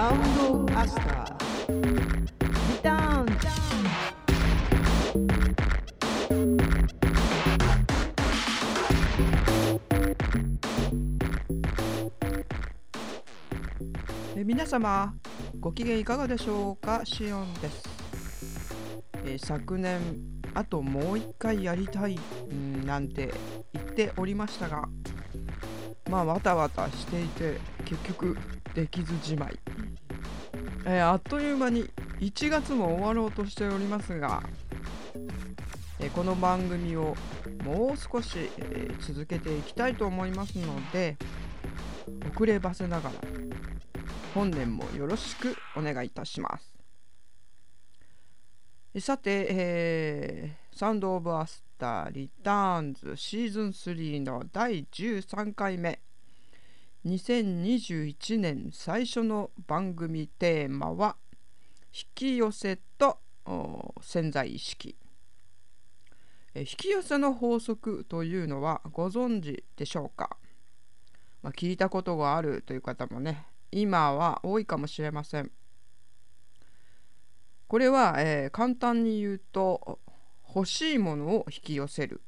サウンドアスター。リターン。え皆様ご機嫌いかがでしょうか？シオンです、え昨年あともう一回やりたいんなんて言っておりましたがまあわたわたしていて結局できずじまい、えーあっという間に1月も終わろうとしておりますが、えーこの番組をもう少し、えー続けていきたいと思いますので遅ればせながら本年もよろしくお願いいたします。さて、えーサウンド・オブ・アスター・リターンズシーズン3の第13回目。2021年最初の番組テーマは引き寄せと潜在意識。え引き寄せの法則というのはご存知でしょうか、まあ、聞いたことがあるという方もね今は多いかもしれません。これは、えー簡単に言うと欲しいものを引き寄せる。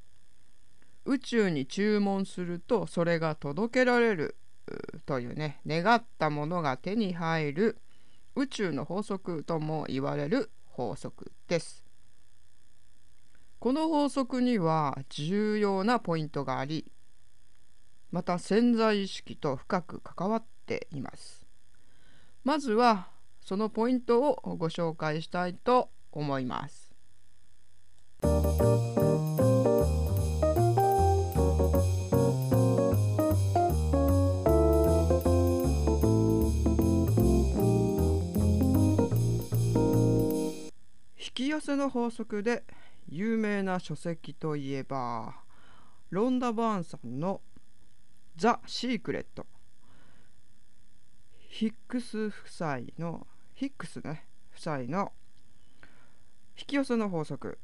宇宙に注文するとそれが届けられる。というね願ったものが手に入る宇宙の法則とも言われる法則です。この法則には重要なポイントがありまた潜在意識と深く関わっています。まずはそのポイントをご紹介したいと思います。引き寄せの法則で有名な書籍といえばロンダ・バーンさんの「ザ・シークレット」ヒックス夫妻のヒックスね夫妻の引き寄せの法則。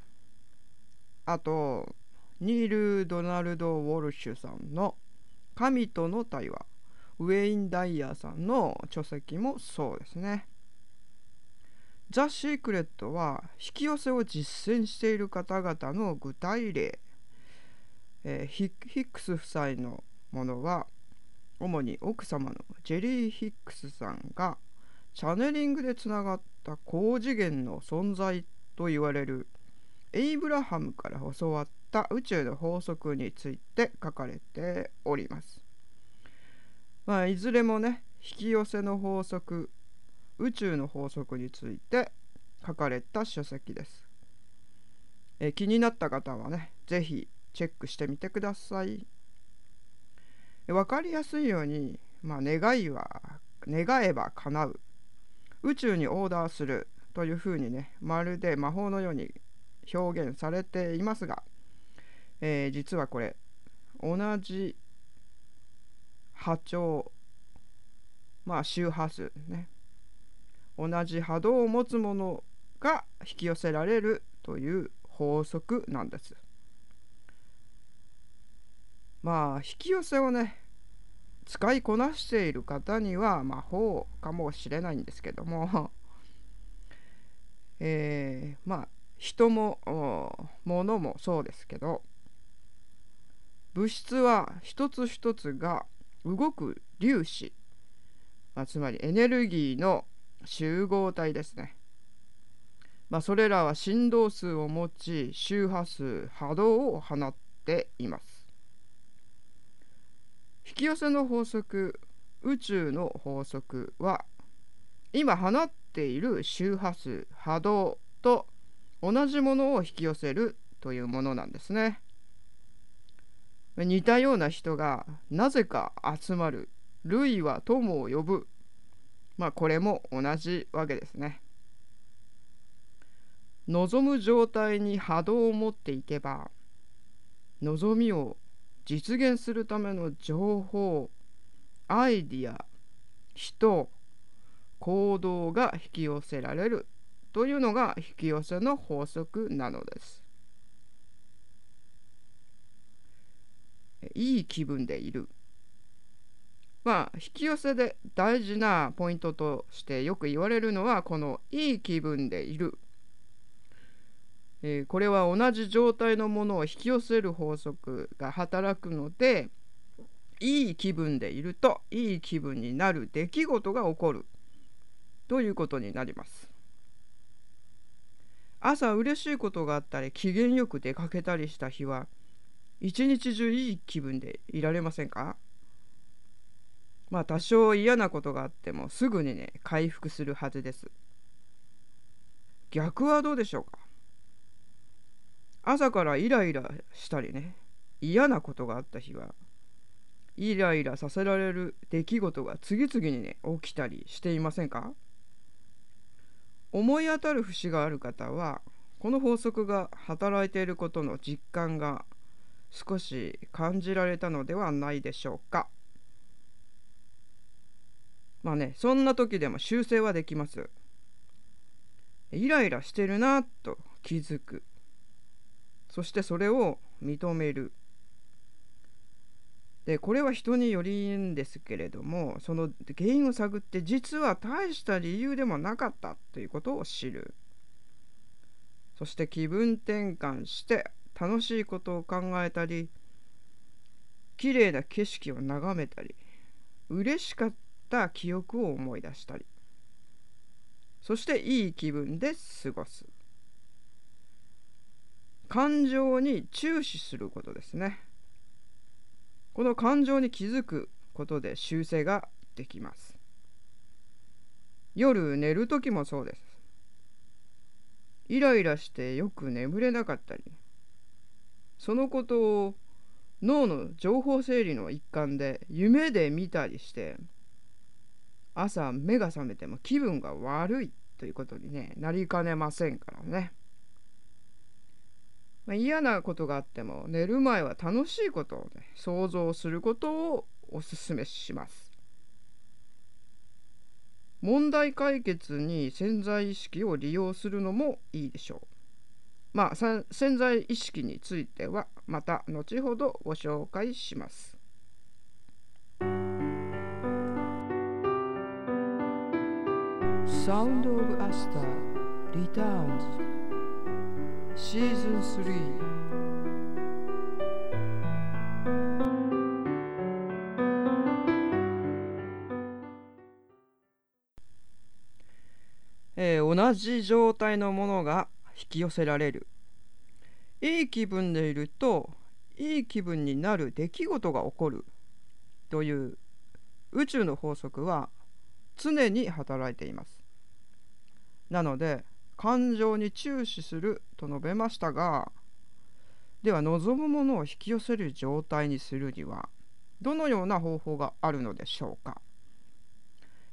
あとニール・ドナルド・ウォルシュさんの「神との対話」ウェイン・ダイヤーさんの書籍もそうですね。ザ・シークレットは引き寄せを実践している方々の具体例、えーヒックス夫妻のものは主に奥様のジェリー・ヒックスさんがチャネリングでつながった高次元の存在と言われるエイブラハムから教わった宇宙の法則について書かれております。まあ、いずれもね引き寄せの法則宇宙の法則について書かれた書籍です。えー気になった方はね、ぜひチェックしてみてください。えわかりやすいように、まあ、願いは願えば叶う宇宙にオーダーするというふうにねまるで魔法のように表現されていますが、えー実はこれ同じ波長まあ周波数ね同じ波動を持つものが引き寄せられるという法則なんです。まあ引き寄せをね使いこなしている方には魔法かもしれないんですけども、えーまあ人も物もそうですけど物質は一つ一つが動く粒子、まあ、つまりエネルギーの集合体ですね。まあ、それらは振動数を持ち周波数波動を放っています。引き寄せの法則宇宙の法則は今放っている周波数波動と同じものを引き寄せるというものなんですね。似たような人がなぜか集まる類は友を呼ぶまあこれも同じわけですね。望む状態に波動を持っていけば望みを実現するための情報アイディア人行動が引き寄せられるというのが引き寄せの法則なのです。いい気分でいるまあ引き寄せで大事なポイントとしてよく言われるのはこのいい気分でいる、えー、これは同じ状態のものを引き寄せる法則が働くのでいい気分でいるといい気分になる出来事が起こる。ということになります。朝嬉しいことがあったり機嫌よく出かけたりした日は一日中いい気分でいられませんか？まあ多少嫌なことがあってもすぐにね回復するはずです。逆はどうでしょうか？朝からイライラしたりね嫌なことがあった日はイライラさせられる出来事が次々にね起きたりしていませんか？思い当たる節がある方はこの法則が働いていることの実感が少し感じられたのではないでしょうか。まあねそんな時でも修正はできます。イライラしてるなと気づく。そしてそれを認める。でこれは人によりんですけれどもその原因を探って実は大した理由でもなかったということを知るそして気分転換して楽しいことを考えたり綺麗な景色を眺めたり嬉しかった記憶を思い出したり。そしていい気分で過ごす。感情に注視することですね。この感情に気づくことで修正ができます。夜寝る時もそうです。イライラしてよく眠れなかったり。そのことを脳の情報整理の一環で夢で見たりして朝目が覚めても気分が悪いということに、ね、なりかねませんからね。まあ、嫌なことがあっても寝る前は楽しいことを、ね、想像することをおすすめします。問題解決に潜在意識を利用するのもいいでしょう。まあ潜在意識についてはまた後ほどご紹介します。Sound of Asta returns シーズン3えー、同じ状態のものが引き寄せられる。いい気分でいるといい気分になる出来事が起こる。という宇宙の法則は常に働いています。なので感情に注視すると述べましたがでは望むものを引き寄せる状態にするにはどのような方法があるのでしょうか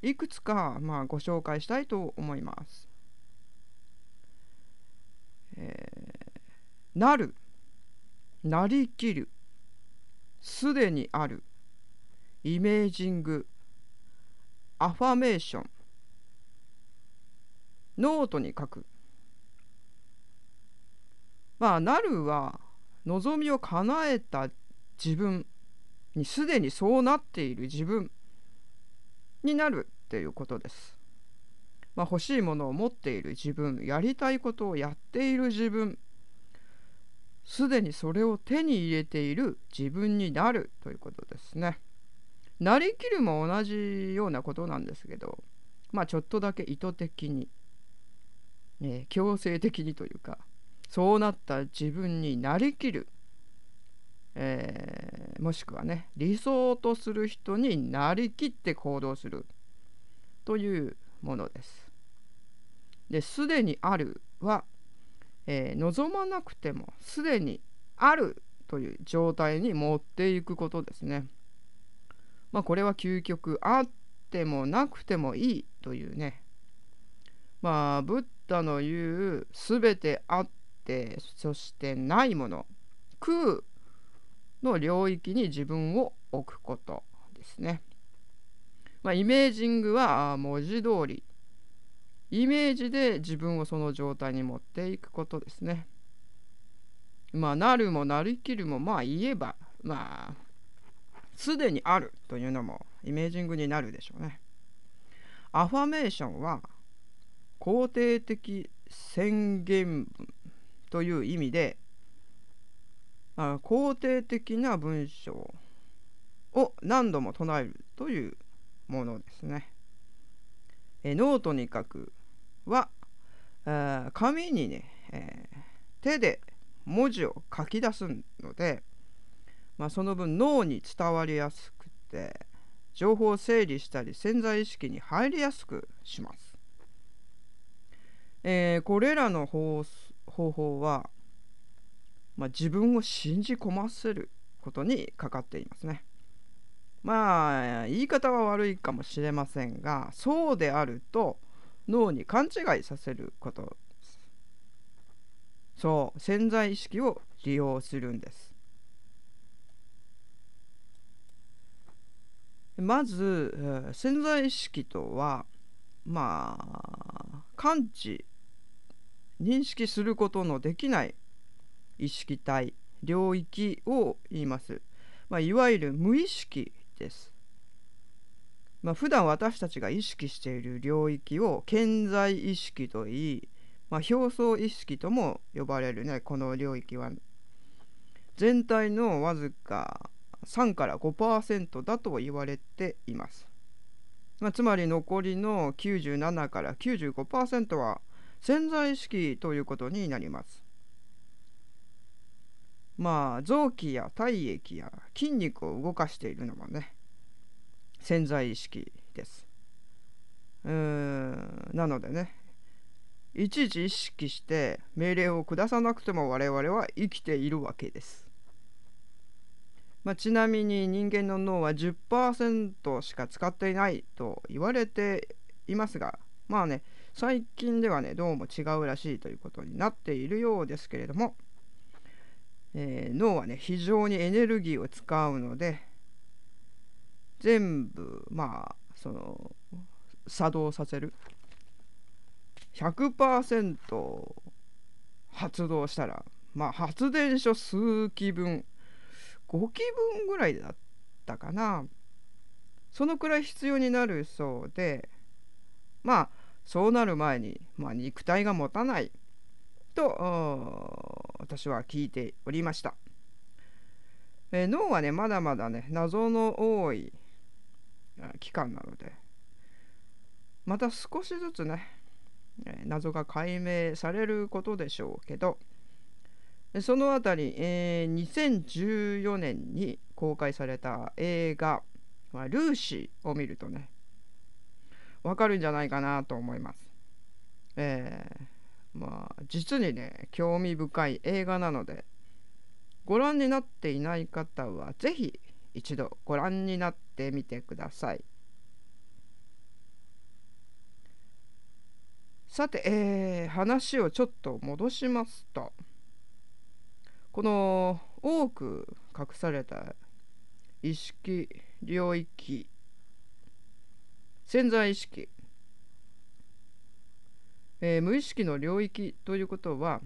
いくつか、まあ、ご紹介したいと思います。えー、なるなりきるすでにあるイメージングアファメーションノートに書くまあなるは望みを叶えた自分にすでにそうなっている自分になるっていうことです。まあ、欲しいものを持っている自分やりたいことをやっている自分すでにそれを手に入れている自分になるということですね。なりきるも同じようなことなんですけどまあちょっとだけ意図的にえー、強制的にというかそうなった自分になりきる、えー、もしくはね理想とする人になりきって行動するというものです。ですでにあるは、えー、望まなくてもすでにあるという状態に持っていくことですね。まあこれは究極あってもなくてもいいというねまあブッダの言う全てあってそしてないもの空の領域に自分を置くことですね。まあ、イメージングは文字通りイメージで自分をその状態に持っていくことですね。まあなるもなりきるもまあ言えばまあすでにあるというのもイメージングになるでしょうね。アファメーションは肯定的宣言文という意味であ肯定的な文章を何度も唱えるというものですね。えノートに書くは、紙にね、えー、手で文字を書き出すので、まあ、その分脳に伝わりやすくて情報を整理したり潜在意識に入りやすくします。えー、これらの方法は、まあ、自分を信じ込ませることにかかっていますね。まあ言い方は悪いかもしれませんがそうであると脳に勘違いさせることそう潜在意識を利用するんですまず潜在意識とはまあ感知認識することのできない意識体領域を言います、まあ、いわゆる無意識です、まあ、普段私たちが意識している領域を潜在意識といい、まあ、表層意識とも呼ばれるねこの領域は全体のわずか3から5%だと言われています。まあ、つまり残りの97から95%は潜在意識ということになります。まあ臓器や体液や筋肉を動かしているのもね潜在意識です。うーんなのでねいちいち意識して命令を下さなくても我々は生きているわけです。まあ、ちなみに人間の脳は10%しか使っていないと言われていますがまあね最近ではねどうも違うらしいということになっているようですけれども、えー、脳はね非常にエネルギーを使うので全部まあその作動させる。100%発動したらまあ発電所数基分5期分ぐらいだったかな。そのくらい必要になるそうでまあそうなる前に、まあ、肉体が持たない。と私は聞いておりました、えー、脳はねまだまだね謎の多い期間なのでまた少しずつね謎が解明されることでしょうけどそのあたり、えー、2014年に公開された映画「、ルーシー」を見るとねわかるんじゃないかなと思います。えー、まあ実にね興味深い映画なのでご覧になっていない方は是非一度ご覧になってみてください。さて、えー、話をちょっと戻しますとこの多く隠された意識領域潜在意識、えー、無意識の領域ということは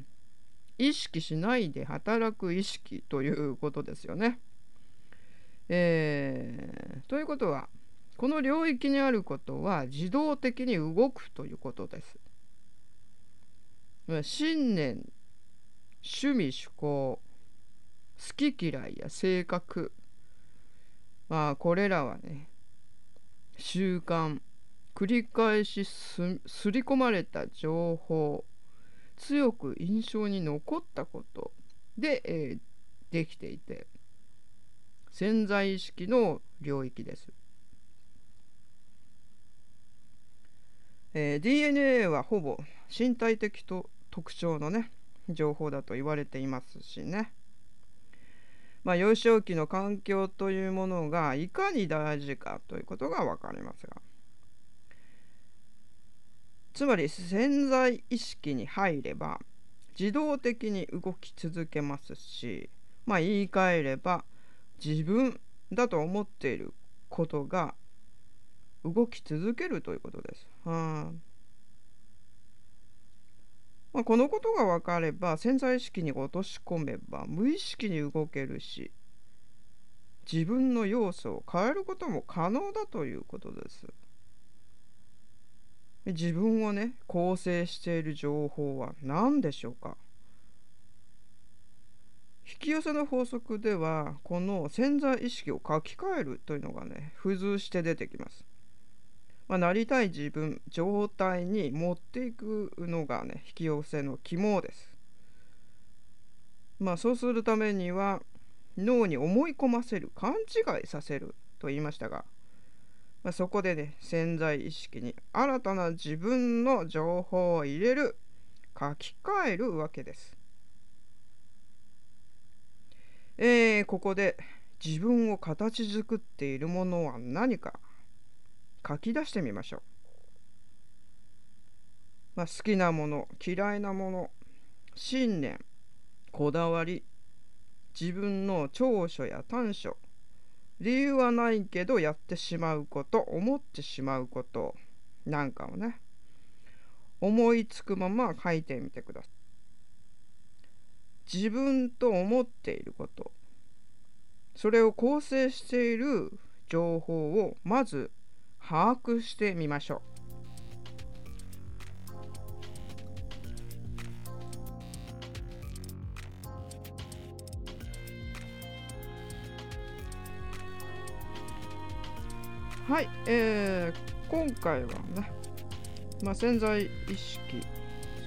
意識しないで働く意識ということですよね。えー、ということはこの領域にあることは自動的に動くということです。信念趣味趣向好き嫌いや性格まあこれらはね習慣繰り返しすり込まれた情報。強く印象に残ったこと。で、えー、できていて。潜在意識の領域です。えー、DNA はほぼ身体的と特徴のね情報だと言われていますしね。まあ幼少期の環境というものがいかに大事かということが分かりますがつまり潜在意識に入れば自動的に動き続けますしまあ言い換えれば自分だと思っていることが動き続けるということです。はあまあ、このことが分かれば潜在意識に落とし込めば無意識に動けるし自分の要素を変えることも可能だということです。自分をね構成している情報は何でしょうか。引き寄せの法則ではこの潜在意識を書き換えるというのがね付随して出てきます。まあ、なりたい自分状態に持っていくのがね引き寄せの肝です。まあそうするためには脳に思い込ませる勘違いさせると言いましたが、まあ、そこでね潜在意識に新たな自分の情報を入れる書き換えるわけです。えー、ここで自分を形作っているものは何か書き出してみましょう。まあ、好きなもの嫌いなもの信念こだわり自分の長所や短所理由はないけどやってしまうこと思ってしまうことなんかをね思いつくまま書いてみてください。自分と思っていることそれを構成している情報をまず把握してみましょう。はい、えー、今回はね、まあ、潜在意識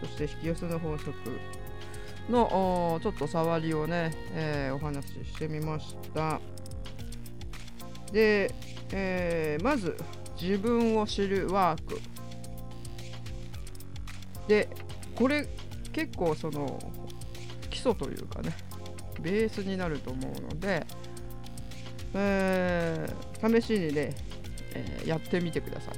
そして引き寄せの法則のちょっと触りをね、えー、お話ししてみましたで、えー、まず自分を知るワーク。でこれ結構その基礎というかねベースになると思うので、えー、試しにね、えー、やってみてください。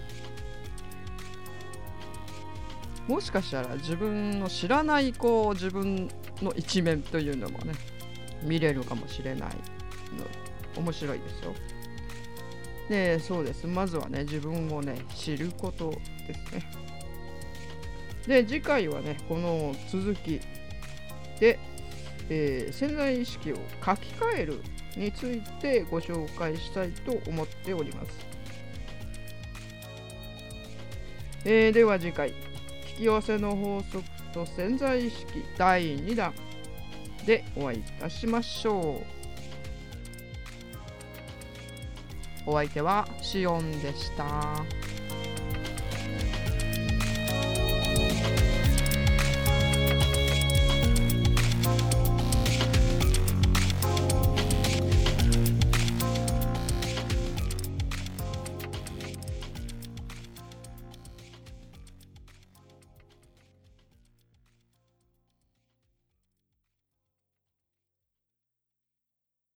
もしかしたら自分の知らないこう自分の一面というのもね見れるかもしれないの。面白いですよ。でそうです。まずはね自分をね知ることですね。で次回はねこの続きで、えー、潜在意識を書き換えるについてご紹介したいと思っております、えー、では次回引き寄せの法則と潜在意識第2弾でお会いいたしましょう。お相手はシオンでした。